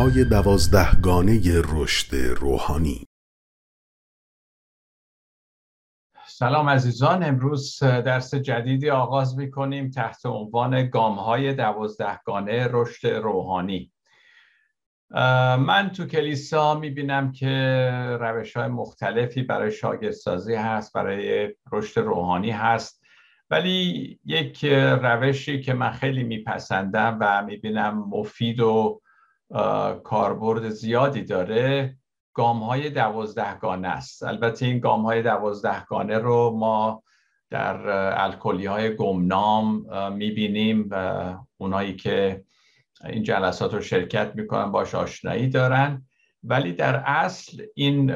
های دوازدهگانه رشد روحانی. سلام عزیزان امروز درس جدیدی آغاز می کنیم تحت عنوان گام های دوازدهگانه رشد روحانی. من تو کلیسا می بینم که روش های مختلفی برای شاگردسازی هست برای رشد روحانی هست. ولی یک روشی که من خیلی میپسندم و می‌بینم مفید و کاربرد زیادی داره گام های دوازدهگانه است. البته این گام های دوازدهگانه رو ما در الکلی های گمنام می‌بینیم اونایی که این جلسات رو شرکت می‌کنن باش آشنایی دارن. ولی در اصل این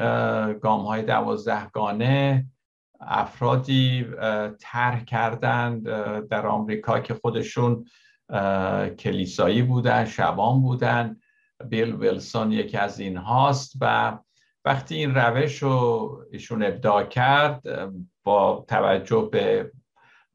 گام های دوازدهگانه افرادی طرح کردند در آمریکا که خودشون کلیسایی بودن شبان بودن. بیل ویلسون یکی از این هاست و وقتی این روش رو ایشون ابداع کرد با توجه به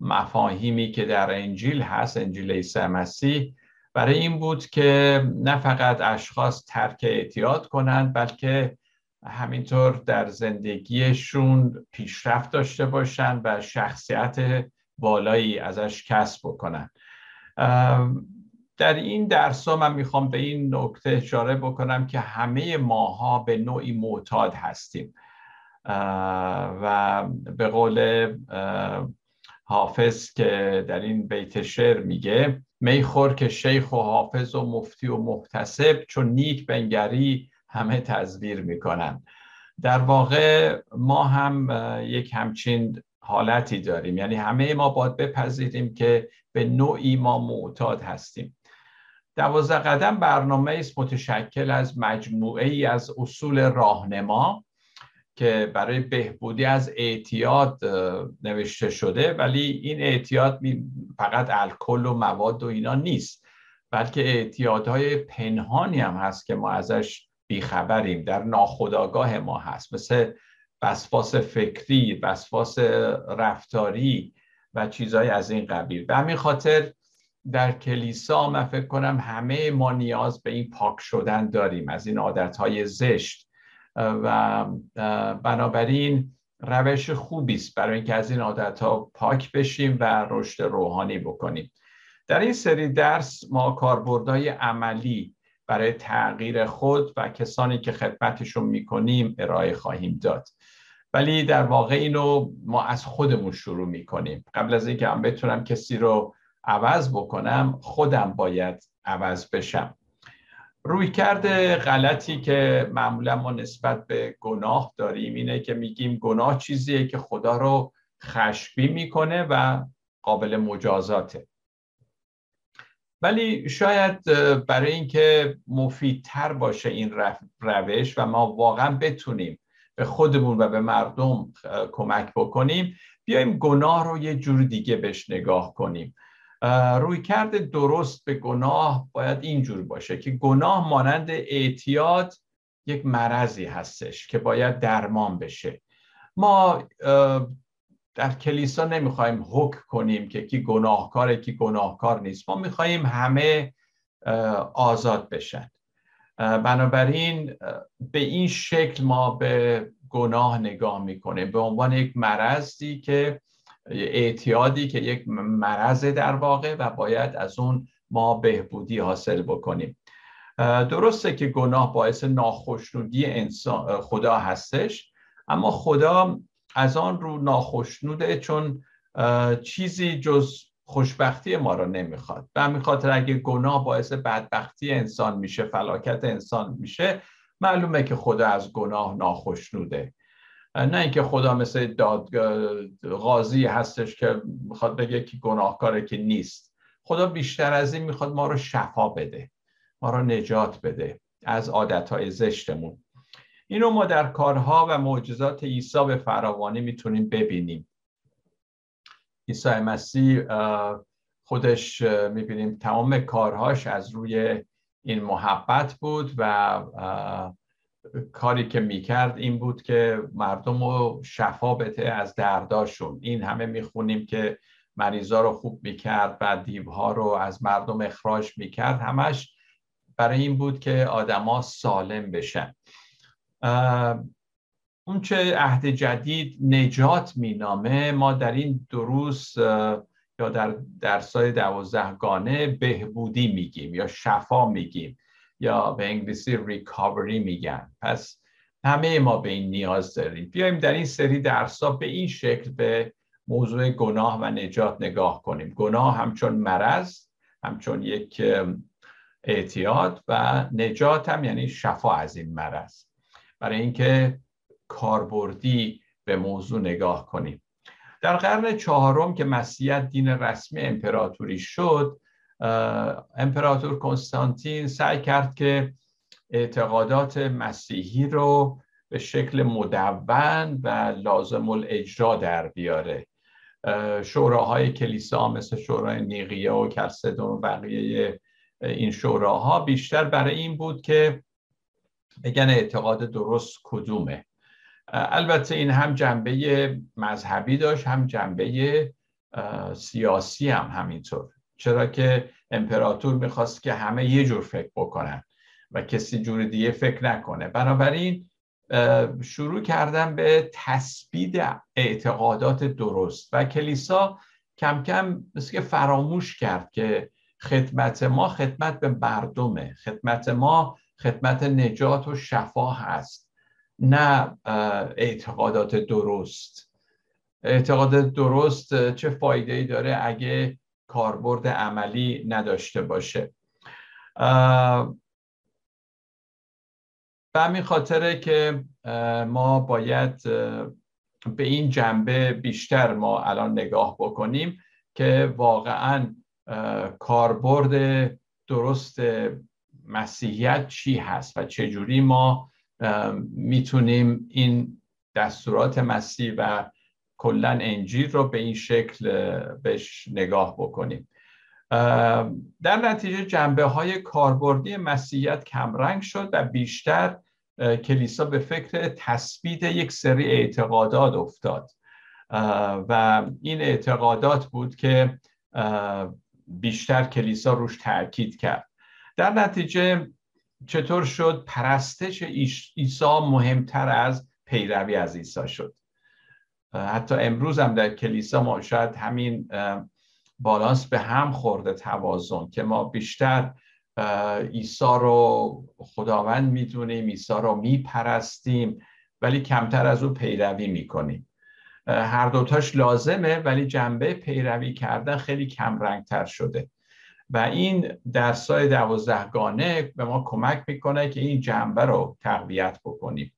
مفاهیمی که در انجیل هست انجیل عیسی مسیح برای این بود که نه فقط اشخاص ترک اعتیاد کنند بلکه همینطور در زندگیشون پیشرفت داشته باشند و شخصیت بالایی ازش کسب بکنن در این درس ها من می‌خوام به این نکته اشاره بکنم که همه ماها به نوعی معتاد هستیم. و به قول حافظ که در این بیت شعر میگه میخور که شیخ و حافظ و مفتی و محتسب چون نیک بنگری همه تزویر می‌کنن. در واقع ما هم یک همچین حالتی داریم. یعنی همه ما باید بپذیریم که به نوعی ما معتاد هستیم. دوازده قدم برنامه است متشکل از مجموعه ای از اصول راهنما که برای بهبودی از اعتیاد نوشته شده ولی این اعتیاد فقط الکل و مواد و اینا نیست بلکه اعتیادهای پنهانی هم هست که ما ازش بیخبریم در ناخودآگاه ما هست مثل وسواس فکری وسواس رفتاری و چیزهای از این قبیل. به همین خاطر در کلیسا من فکر کنم همه ما نیاز به این پاک شدن داریم از این عادتهای زشت. و بنابراین روش خوبی است برای اینکه از این عادتها پاک بشیم و رشد روحانی بکنیم. در این سری درس ما کاربردهای عملی برای تغییر خود و کسانی که خدمتشون می‌کنیم ارائه خواهیم داد. ولی در واقع اینو ما از خودمون شروع می‌کنیم. قبل از اینکه هم بتونم کسی رو عوض بکنم خودم باید عوض بشم. روی کرده غلطی که معمولا ما نسبت به گناه داریم اینه که میگیم گناه چیزیه که خدا رو خشبی می‌کنه و قابل مجازاته. ولی شاید برای اینکه مفیدتر باشه این روش و ما واقعا بتونیم به خودمون و به مردم کمک بکنیم بیایم گناه رو یه جور دیگه بهش نگاه کنیم. روی کرده درست به گناه باید اینجور باشه که گناه مانند اعتیاد یک مرضی هستش که باید درمان بشه. ما در کلیسا نمی‌خوایم حک کنیم که کی گناهکاره کی گناهکار نیست. ما می‌خواهیم همه آزاد بشن. بنابراین به این شکل ما به گناه نگاه می‌کنیم. به عنوان یک مرضی که اعتیادی که یک مرض در واقع و باید از اون ما بهبودی حاصل بکنیم. درسته که گناه باعث ناخشنودی انسان خدا هستش اما خدا از آن رو ناخشنوده چون چیزی جز خوشبختی ما رو نمی‌خواد. به همین خاطر اگه گناه باعث بدبختی انسان میشه فلاکت انسان میشه معلومه که خدا از گناه ناخشنوده. نه اینکه خدا مثل داد غازی هستش که می‌خواد بگه که گناهکاره که نیست. خدا بیشتر از این می‌خواد ما رو شفا بده ما رو نجات بده از عادتهای زشتمون. اینو ما در کارها و معجزات عیسی به فراوانی می‌تونیم ببینیم. عیسی مسیح خودش می‌بینیم تمام کارهاش از روی این محبت بود و کاری که می‌کرد این بود که مردم رو شفا بده از درداشون. این همه می‌خونیم که مریضا رو خوب می‌کرد و دیوها رو از مردم اخراج می‌کرد. همش برای این بود که آدما سالم بشن. اون چه عهد جدید نجات مینامه. ما در این دروس یا در درسای دوازدهگانه بهبودی میگیم یا شفا میگیم. یا به انگلیسی ریکاوری میگن. پس همه ما به این نیاز داریم. بیایم در این سری درسا به این شکل به موضوع گناه و نجات نگاه کنیم. گناه همچون مرض همچون یک اعتیاد و نجات هم یعنی شفا از این مرض. برای اینکه کاربردی به موضوع نگاه کنیم. در قرن چهارم که مسیحیت دین رسمی امپراتوری شد امپراتور کنستانتین سعی کرد که اعتقادات مسیحی رو به شکل مدون و لازم الاجرا در بیاره. شوراهای کلیسا مثل شورای نیقیه و کلسدون و بقیه این شوراها بیشتر برای این بود که بگن اعتقاد درست کدومه. البته این هم جنبه مذهبی داشت هم جنبه سیاسی هم همینطور. چرا که امپراتور می‌خواست که همه یه جور فکر بکنن و کسی جور دیگه فکر نکنه. بنابراین شروع کردن به تثبیت اعتقادات درست و کلیسا کم کم مثل که فراموش کرد که خدمت ما خدمت به مردمه خدمت ما خدمت نجات و شفا هست نه اعتقادات درست. اعتقادات درست چه فایده ای داره اگه کاربرد عملی نداشته باشه. به همین خاطره که ما باید به این جنبه بیشتر ما الان نگاه بکنیم که واقعا کاربرد درست مسیحیت چی هست و چجوری ما می‌تونیم این دستورات مسیح و کلا انجیل رو به این شکل بهش نگاه بکنیم. در نتیجه جنبه های کاربردی مسیحیت کمرنگ شد و بیشتر کلیسا به فکر تثبیت یک سری اعتقادات افتاد. و این اعتقادات بود که بیشتر کلیسا روش تاکید کرد. در نتیجه چطور شد؟ پرستش عیسی مهمتر از پیروی از عیسی شد. حتی امروز هم در کلیسا ما شاید همین بالانس به هم خورده توازن که ما بیشتر عیسی رو خداوند می‌دونیم عیسی رو میپرستیم ولی کمتر از او پیروی می‌کنیم. هر دوتاش لازمه ولی جنبه پیروی کردن خیلی کم رنگتر شده. و این درسای دوازدهگانه به ما کمک می‌کنه که این جنبه رو تقویت بکنیم.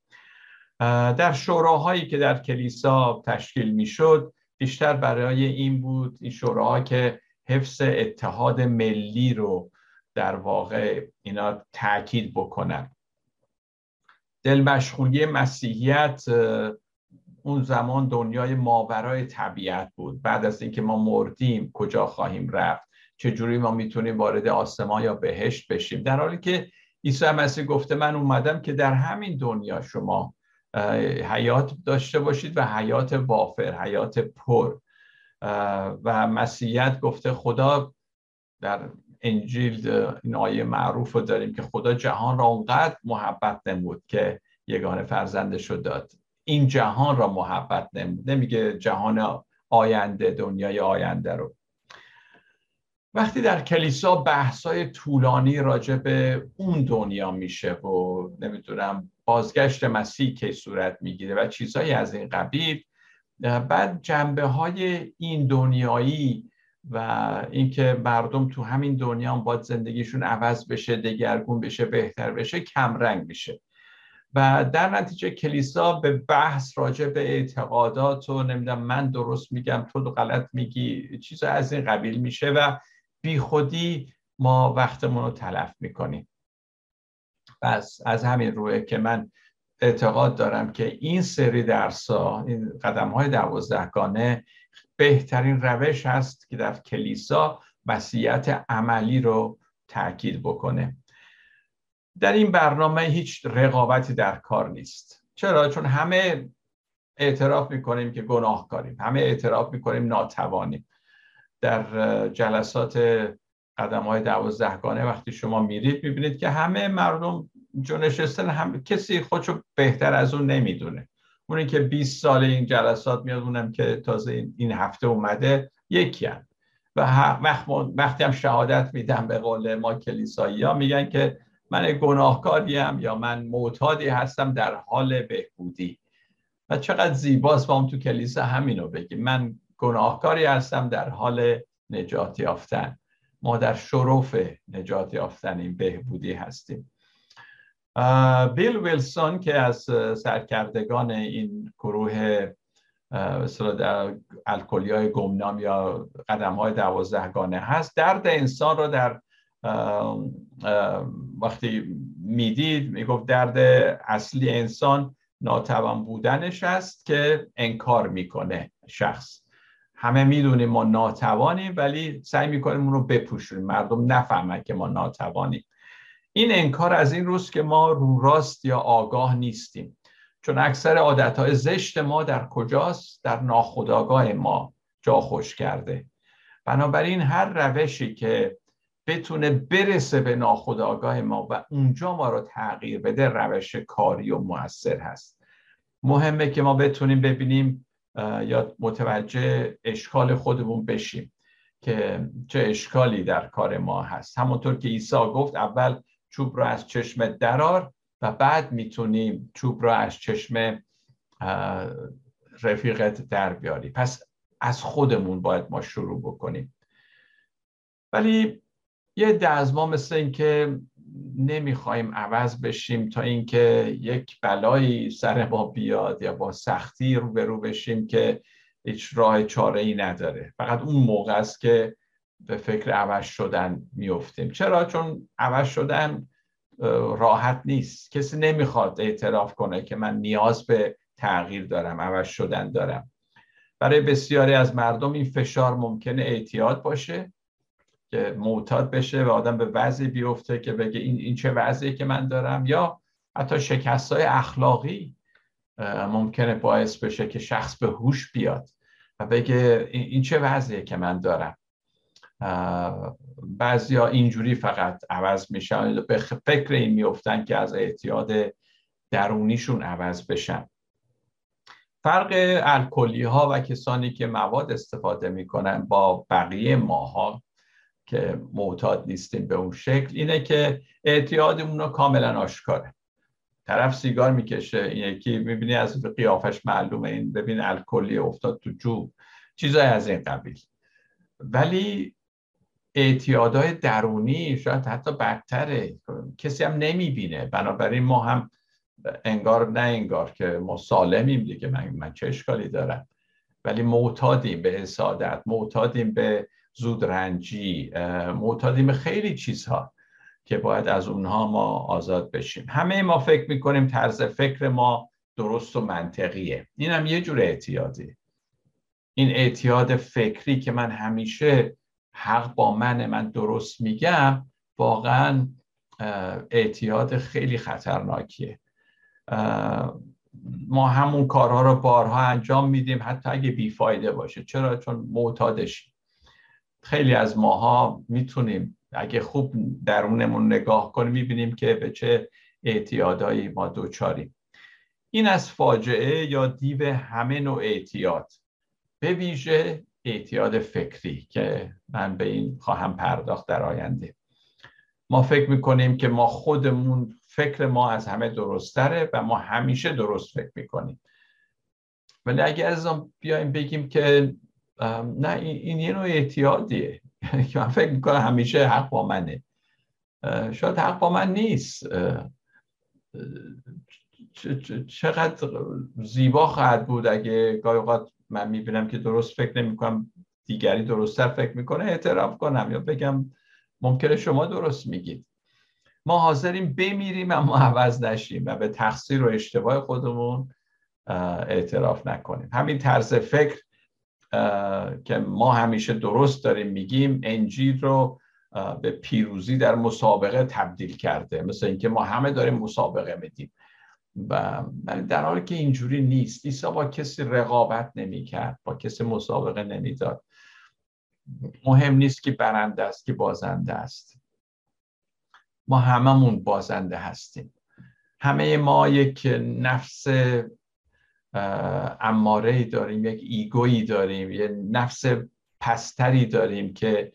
در شوراهایی که در کلیسا تشکیل می‌شد بیشتر برای این بود این شوراها که حفظ اتحاد ملی رو در واقع اینا تاکید بکنن. دلمشغولی مسیحیت اون زمان دنیای ماورای طبیعت بود. بعد از اینکه ما مردیم کجا خواهیم رفت؟ چجوری ما می‌تونیم وارد آسمان یا بهشت بشیم؟ در حالی که عیسی مسیح گفته من اومدم که در همین دنیا شما حیات داشته باشید و حیات وافر حیات پر. و مسیحیت گفته خدا در انجیل این آیه معروف رو داریم که خدا جهان را اونقدر محبت نمود که یگانه فرزندش رو داد. این جهان را محبت نمود. نمیگه جهان آینده دنیای آینده رو. وقتی در کلیسا بحثای طولانی راجع به اون دنیا میشه و نمی‌دونم بازگشت مسیح که صورت می‌گیره و چیزهایی از این قبیل بعد جنبه های این دنیایی و اینکه مردم تو همین دنیا هم باید زندگیشون عوض بشه دگرگون بشه بهتر بشه کمرنگ میشه. و در نتیجه کلیسا به بحث راجع به اعتقادات و نمی‌دونم من درست میگم تو غلط میگی چیز از این قبیل میشه و بی خودی ما وقتمون رو تلف می‌کنیم. پس از همین روه که من اعتقاد دارم که این سری درسا این قدم های دوازدهگانه بهترین روش هست که در کلیسا مسیحیت عملی رو تاکید بکنه. در این برنامه هیچ رقابتی در کار نیست. چرا؟ چون همه اعتراف می‌کنیم که گناهکاریم. همه اعتراف می‌کنیم ناتوانیم. در جلسات قدم های دوازدهگانه وقتی شما میرید می‌بینید که همه مردم جونشستن هم کسی خودشو بهتر از اون نمی‌دونه. اونی که 20 سال این جلسات میاد اونم که تازه این هفته اومده یکی هم. و وقتی هم شهادت میدم به قول ما کلیسایی ها میگن که من گناهکاریم یا من معتادی هستم در حال بهبودی. و چقدر زیباست با هم تو کلیسا همینو بگیم. من گناهکاری هستم در حال نجات یافتن. ما در شرف نجات یافتن این بهبودی هستیم. بیل ویلسون که از سرکردگان این گروه در الکلی های گمنام یا قدم های دوازدهگانه هست درد انسان رو در وقتی می‌دید می‌گفت درد اصلی انسان ناتوان بودنش است که انکار می‌کنه شخص. همه می‌دونیم ما ناتوانیم ولی سعی می‌کنیم اون رو بپوشونیم. مردم نفهمن که ما ناتوانیم. این انکار از این روز که ما رو راست یا آگاه نیستیم. چون اکثر عادتهای زشت ما در کجاست؟ در ناخودآگاه ما جا خوش کرده. بنابراین هر روشی که بتونه برسه به ناخودآگاه ما و اونجا ما رو تغییر بده روش کاری و موثر هست. مهمه که ما بتونیم ببینیم یا متوجه اشکال خودمون بشیم که چه اشکالی در کار ما هست. همونطور که عیسی گفت اول چوب رو از چشم درار و بعد می‌تونیم چوب رو از چشم رفیقت در بیاری پس از خودمون باید ما شروع بکنیم. ولی یه از ما مثل اینکه نمی‌خوایم عوض بشیم تا اینکه یک بلایی سر ما بیاد یا با سختی روبرو بشیم که هیچ راه چاره ای نداره. فقط اون موقع است که به فکر عوض شدن میفتیم چرا؟ چون عوض شدن راحت نیست. کسی نمی‌خواد اعتراف کنه که من نیاز به تغییر دارم عوض شدن دارم. برای بسیاری از مردم این فشار ممکنه اعتیاد باشه. که معتاد بشه و آدم به وضعی بیفته که بگه این, این چه وضعی که من دارم یا حتی شکست های اخلاقی ممکنه باعث بشه که شخص به هوش بیاد و بگه این چه وضعیه که من دارم. ها اینجوری فقط عوض میشن به فکر این میفتن که از اعتیاد درونیشون عوض بشن. فرق الکلی ها و کسانی که مواد استفاده می‌کنن با بقیه ماها که معتاد نیستیم به اون شکل اینه که اعتیادمون رو کاملا آشکاره. طرف سیگار می‌کشه این یکی می‌بینی از قیافش معلومه این ببین الکلی افتاد تو جو چیزای از این قبیل. ولی اعتیادهای درونی شاید حتی بدتره. کسی هم نمی‌بینه. بنابراین ما هم انگار نه انگار که ما سالمیم دیگه. من, من چه اشکالی دارم؟ ولی معتادیم به حسادت معتادیم به زودرنجی معتادیم به خیلی چیزها که باید از اونها ما آزاد بشیم. همه ما فکر می‌کنیم طرز فکر ما درست و منطقیه. این هم یه جور اعتیادی این اعتیاد فکری که من همیشه حق با من من درست میگم واقعا اعتیاد خیلی خطرناکیه. ما همون کارها رو بارها انجام میدیم حتی اگه بیفایده باشه. چرا؟ چون معتادشیم. خیلی از ماها می‌تونیم اگه خوب درونمون نگاه کنیم می‌بینیم که به چه اعتیادهایی ما دوچاریم این از فاجعه یا دیو همه نوع اعتیاد. به ویژه اعتیاد فکری که من به این خواهم پرداخت در آینده. ما فکر می‌کنیم که ما خودمون فکر ما از همه درستره و ما همیشه درست فکر می‌کنیم. ولی اگر از بیایم بگیم که نه این یه نوع اعتیادیه. که من فکر می‌کنم همیشه حق با منه. شاید حق با من نیست. چقدر زیبا خواهد بود اگه گاهی اوقات من می‌بینم که درست فکر نمی‌کنم دیگری درستتر فکر می‌کنه اعتراف کنم یا بگم ممکنه شما درست میگید. ما حاضریم بمیریم اما عوض نشیم و به تقصیر و اشتباه خودمون اعتراف نکنیم. همین طرز فکر که ما همیشه درست داریم میگیم انجیل رو به پیروزی در مسابقه تبدیل کرده. مثل اینکه ما همه داریم مسابقه میدیم. و در حالی که اینجوری نیست. عیسی با کسی رقابت نمی‌کرد با کسی مسابقه نمی‌داد. مهم نیست که برنده است که بازنده است. ما هممون بازنده هستیم. همه ما یک نفس اماره داریم یک ایگویی داریم یه نفس پستری داریم که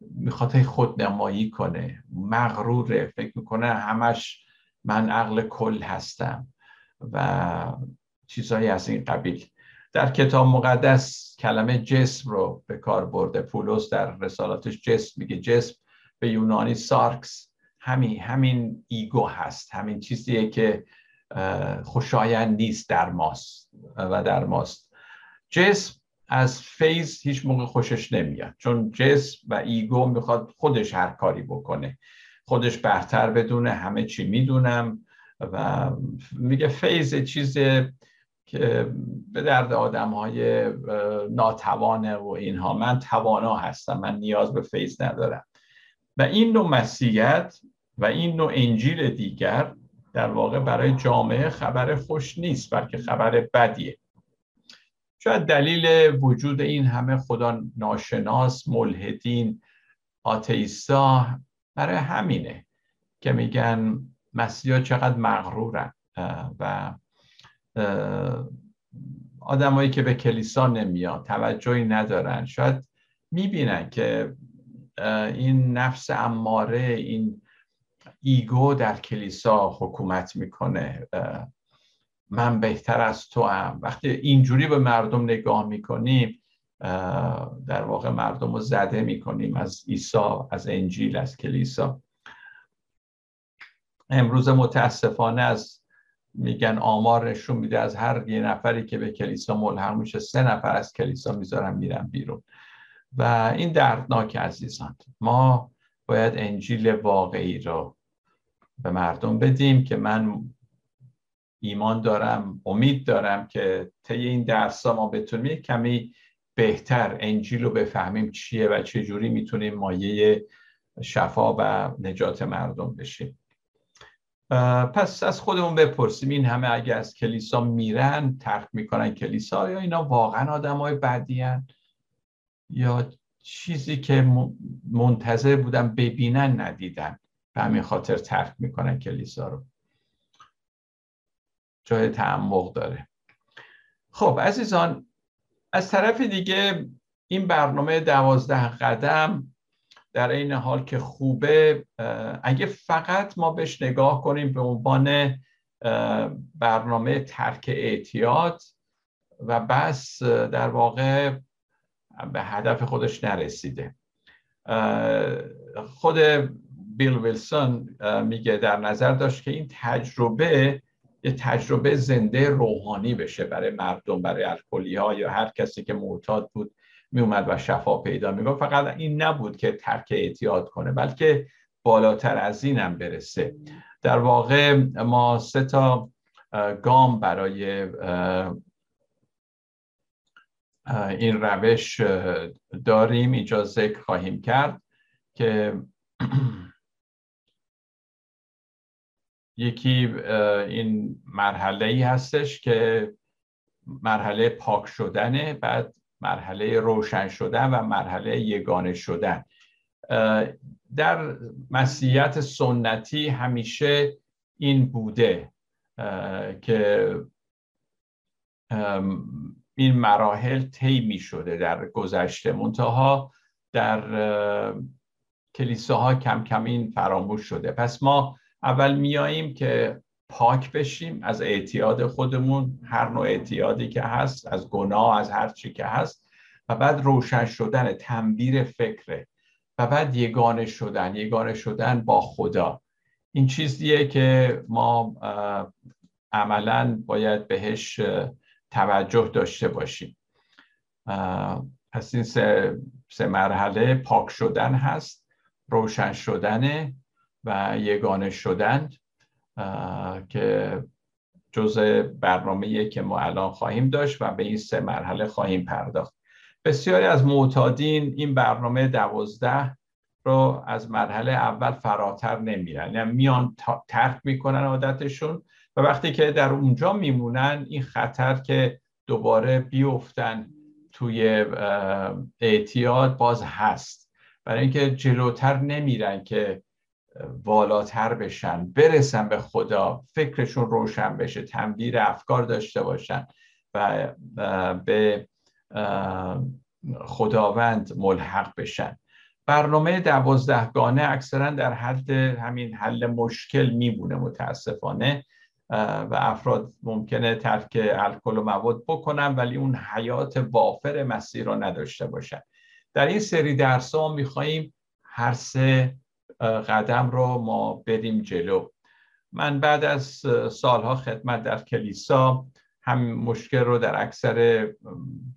می‌خواد خودنمایی کنه. مغروره فکر می‌کنه همش من عقل کل هستم و چیزهایی از این قبیل. در کتاب مقدس کلمه جسم رو به کار برده. پولس در رسالاتش جسم میگه. جسم به یونانی σάρξ همین همین ego هست. همین چیزیه که خوشایند نیست در ماست و در ماست. جسم از faith هیچ موقع خوشش نمیاد چون جسم و ego می‌خواد خودش هر کاری بکنه. خودش برتر بدونه همه چی می‌دونم و میگه faith چیز که به درد آدم های ناتوانه و اینها. من توانا هستم من نیاز به فیض ندارم. و این نوع مسیحیت و این نوع انجیل دیگر در واقع برای جامعه خبر خوش نیست بلکه خبر بدیه. شاید دلیل وجود این همه خدا ناشناس ملحدین آتیستا برای همینه که میگن مسیحا چقدر مغرورن و آدمایی که به کلیسا نمیاد توجهی ندارن. شاید می‌بینن که این نفس اماره این ایگو در کلیسا حکومت می‌کنه. من بهتر از تو هم وقتی اینجوری به مردم نگاه می‌کنیم در واقع مردم رو زده می‌کنیم از عیسی از انجیل از کلیسا. امروز متاسفانه از میگن آمار نشون میده از هر یه نفری که به کلیسا ملحق میشه سه نفر از کلیسا می‌ذارن میرن بیرون. و این دردناک عزیزان ما باید انجیل واقعی رو به مردم بدیم که من ایمان دارم امید دارم که طی این درس ها ما بتونیم کمی بهتر انجیل رو بفهمیم چیه و چه جوری می‌تونیم مایه شفا و نجات مردم بشیم. پس از خودمون بپرسیم این همه اگه از کلیسا میرن ترک می‌کنن کلیسا یا اینا واقعا آدم های بدی یا چیزی که منتظر بودن ببینن ندیدن؟ به همین خاطر ترک می‌کنن کلیسا رو. جای تعمق داره. خب عزیزان از طرف دیگه این برنامه دوازده قدم در این حال که خوبه اگه فقط ما بهش نگاه کنیم به عنوان برنامه ترک اعتیاد و بس در واقع به هدف خودش نرسیده. خود بیل ویلسون میگه در نظر داشت که این تجربه یه تجربه زنده روحانی بشه برای مردم برای الکلی ها یا هر کسی که معتاد بود می اومد و شفا پیدا می فقط این نبود که ترک اعتیاد کنه بلکه بالاتر از اینم برسه. در واقع ما سه تا گام برای این روش داریم. اینجا ذکر خواهیم کرد که یکی این مرحله ای هستش که مرحله پاک شدنه بعد مرحله روشن شدن و مرحله یگانه شدن. در مسیحیت سنتی همیشه این بوده که این مراحل طی می شده در گذشته. منتها در کلیساها کم کم این فراموش شده. پس ما اول میاییم که پاک بشیم از اعتیاد خودمون هر نوع اعتیادی که هست از گناه از هر چی که هست و بعد روشن شدن تنبیر فکره. و بعد یگانه شدن یگانه شدن با خدا. این چیزیه که ما عملا باید بهش توجه داشته باشیم. پس این سه, سه مرحله پاک شدن هست روشن شدن و یگانه شدن که جزء برنامه که ما الان خواهیم داشت و به این سه مرحله خواهیم پرداخت. بسیاری از معتادین این برنامه دوازده رو از مرحله اول فراتر نمیرن. یعنی میان ترک می‌کنن عادتشون و وقتی که در اونجا میمونن این خطر که دوباره بیفتن توی اعتیاد باز هست. برای اینکه جلوتر نمیرن که والاتر بشن برسن به خدا فکرشون روشن بشه تنبیر افکار داشته باشن و به خداوند ملحق بشن. برنامه دوازدهگانه اکثرا در حد همین حل مشکل میبونه متاسفانه و افراد ممکنه ترک الکل و مواد بکنن ولی اون حیات وافر مسیر رو نداشته باشن. در این سری درس ها میخواییم هر سه قدم رو ما بریم جلو. من بعد از سالها خدمت در کلیسا هم مشکل رو در اکثر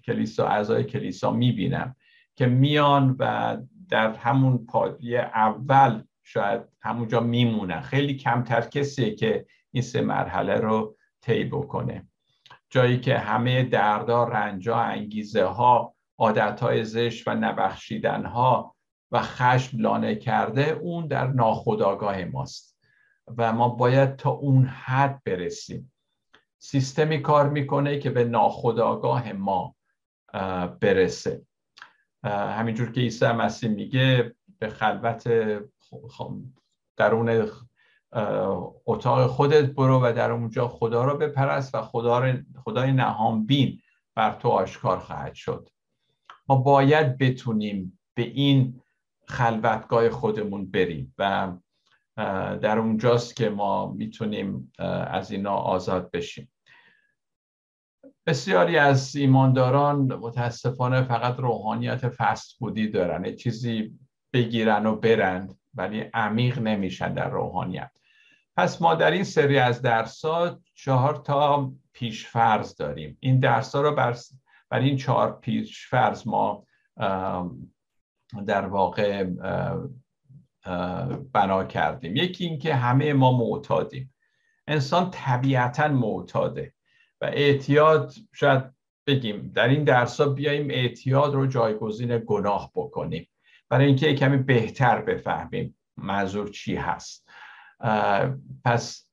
کلیسا اعضای کلیسا می‌بینم که میان و در همون پادی اول شاید همونجا میمونن. خیلی کمتر کسیه که این سه مرحله رو طی بکنه. جایی که همه دردا رنجا انگیزه ها عادت های زشت و نبخشیدن ها و خشم لانه کرده اون در ناخودآگاه ماست. و ما باید تا اون حد برسیم. سیستمی کار می‌کنه که به ناخودآگاه ما برسه. همینجور که عیسی مسیح میگه به خلوت درون اتاق خودت برو و در اونجا خدا رو بپرست و خدا خدای نهان بین بر تو آشکار خواهد شد. ما باید بتونیم به این خلوتگاه خودمون بریم و در اونجاست که ما می‌تونیم از اینا آزاد بشیم. بسیاری از ایمانداران متاسفانه فقط روحانیت فست بودی دارن چیزی بگیرن و برند ولی عمیق نمیشن در روحانیت. پس ما در این سری از درسات چهار تا پیشفرض داریم. این درس ها رو بر, بر این چهار پیشفرض ما در واقع بنا کردیم. یکی اینکه همه ما معتادیم. انسان طبیعتا معتاده و اعتیاد شاید بگیم در این درس ها بیاییم اعتیاد رو جایگزین گناه بکنیم. برای اینکه کمی بهتر بفهمیم منظور چی هست. پس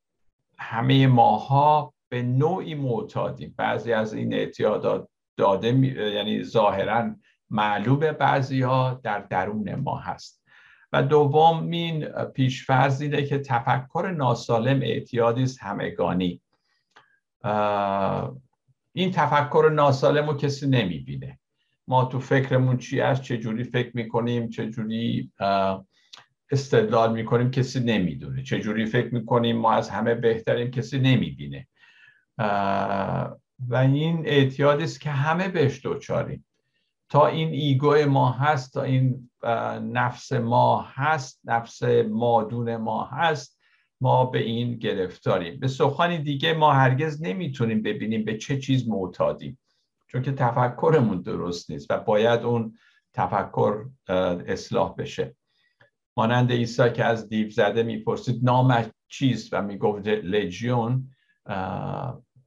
همه ماها به نوعی معتادیم. بعضی از این اعتیادات داده یعنی ظاهرا معلوم بعضی ها در درون ما هست. و دومین پیشفرض اینه که تفکر ناسالم اعتیادی است همگانی. این تفکر ناسالم رو کسی نمی‌بینه. ما تو فکرمون چی چه جوری فکر می‌کنیم جوری استدلال می‌کنیم کسی نمی‌دونه. جوری فکر می‌کنیم ما از همه بهتریم کسی نمی‌بینه. و این اعتیادی است که همه بهش دوچاریم تا این ایگو ما هست تا این نفس ما هست نفس مادون ما هست ما به این گرفتاریم. به سخانی دیگه ما هرگز نمی‌تونیم ببینیم به چه چیز معتادیم چون که تفکرمون درست نیست و باید اون تفکر اصلاح بشه. مانند عیسی که از دیو زده می‌پرسید نامش چیست و می‌گفت لژیون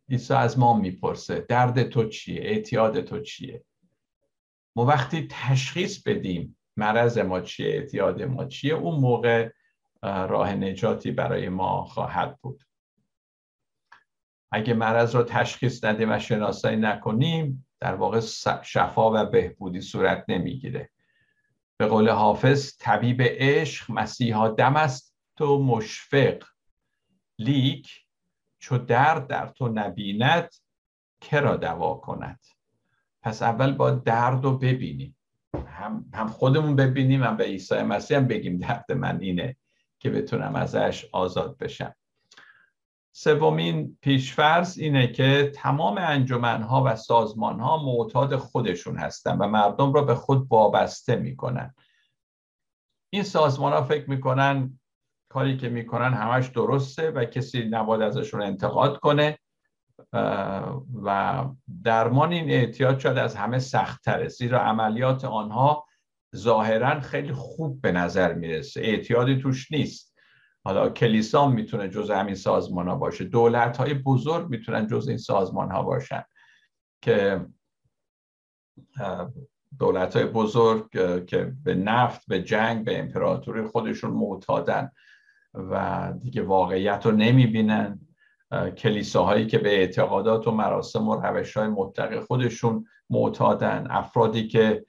عیسی از ما می‌پرسه درد تو چیه؟ اعتیاد تو چیه؟ ما وقتی تشخیص بدیم مرض ما چیه اعتیاد ما چیه اون موقع راه نجاتی برای ما خواهد بود. اگه مرض رو تشخیص ندیم و شناسایی نکنیم در واقع شفا و بهبودی صورت نمی‌گیره. به قول حافظ طبیب عشق مسیحا دم است تو مشفق. لیک چو درد در تو نبیند کرا دوا کند؟ پس اول با درد رو ببینیم. هم, هم خودمون ببینیم هم به عیسی مسیح هم بگیم درد من اینه که بتونم ازش آزاد بشم. سومین پیشفرض اینه که تمام انجمنها و سازمانها معتاد خودشون هستن و مردم را به خود وابسته می‌کنن. این سازمان ها فکر می‌کنن کاری که می‌کنن همش درسته و کسی نباید ازشون انتقاد کنه. و درمان این اعتیاد شاید از همه سختتره زیرا عملیات آنها ظاهرا خیلی خوب به نظر می‌رسه. اعتیادی توش نیست. حالا کلیسا می‌تونه جز همین سازمان ها باشه. دولت های بزرگ می‌تونن جز این سازمان ها باشن که دولت های بزرگ که به نفت به جنگ به امپراتوری خودشون معتادن و دیگه واقعیت رو نمی‌بینن. کلیساهایی که به اعتقادات و مراسم و روش های مطلق خودشون معتادن. افرادی که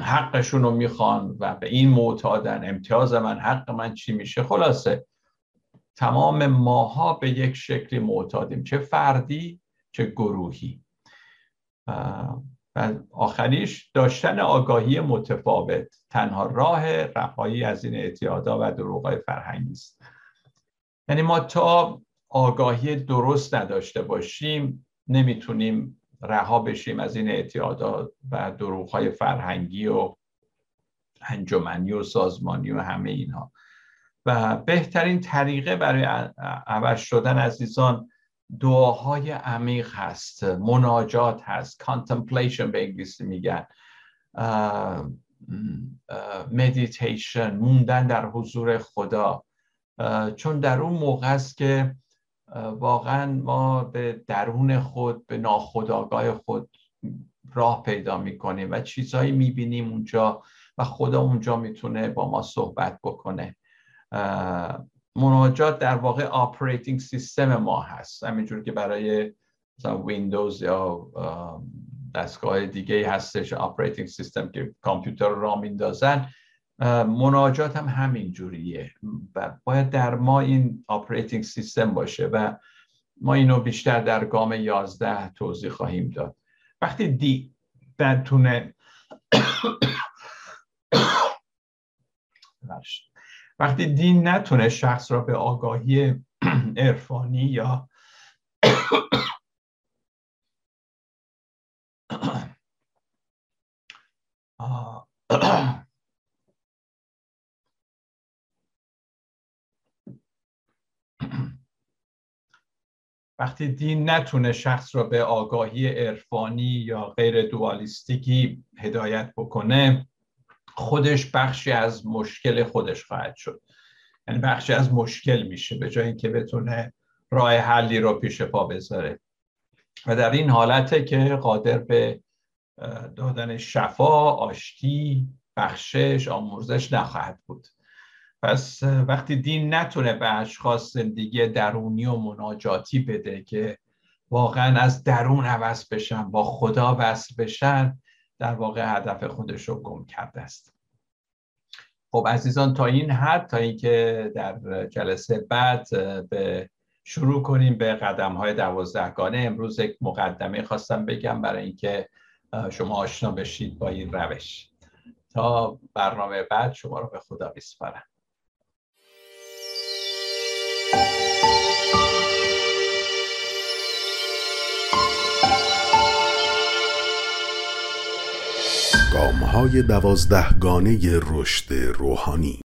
حقشون رو می‌خوان و به این معتادن. امتیاز من حق من چی میشه؟ خلاصه تمام ماها به یک شکلی معتادیم. چه فردی چه گروهی. و آخریش داشتن آگاهی متفاوت. تنها راه رهایی از این اعتیادا و دروغای فرهنگی است. یعنی ما تا آگاهی درست نداشته باشیم نمی‌تونیم رها بشیم از این اعتیادات و دروغهای فرهنگی و انجمنی و سازمانی و همه اینها. و بهترین طریقه برای عوض شدن عزیزان دعاهای عمیق هست مناجات هست contemplation به انگلیسی میگن. مدیتیشن موندن در حضور خدا. چون در اون موقع است که واقعا ما به درون خود به ناخودآگاه خود راه پیدا می‌کنیم و چیزهایی می‌بینیم اونجا و خدا اونجا می‌تونه با ما صحبت بکنه. مناجات در واقع operating system ما هست. همینجور که برای مثلا ویندوز یا دستگاه دیگه هستش operating system که کامپیوتر را میندازن. مناجات هم همین جوریه. و باید در ما این operating system باشه و ما اینو بیشتر در گام 11 توضیح خواهیم داد. وقتی دی بتونه وقتی دین نتونه شخص را به آگاهی عرفانی یا وقتی دین نتونه شخص را به آگاهی عرفانی یا غیر دوالیستیکی هدایت بکنه خودش بخشی از مشکل خودش خواهد شد. یعنی بخشی از مشکل میشه به جای اینکه بتونه راه حلی رو پیش پا بذاره. و در این حالته که قادر به دادن شفا آشتی بخشش آموزش نخواهد بود. پس وقتی دین نتونه به اشخاص زندگی درونی و مناجاتی بده که واقعا از درون عوض بشن با خدا وصل بشن در واقع هدف خودش رو گم کرده است. خب عزیزان تا این حد تا اینکه در جلسه بعد به شروع کنیم به قدم های دوازدهگانه امروز یک مقدمه خواستم بگم برای اینکه شما آشنا بشید با این روش. تا برنامه بعد شما رو به خدا بسپارم گام های دوازدهگانه رشد روحانی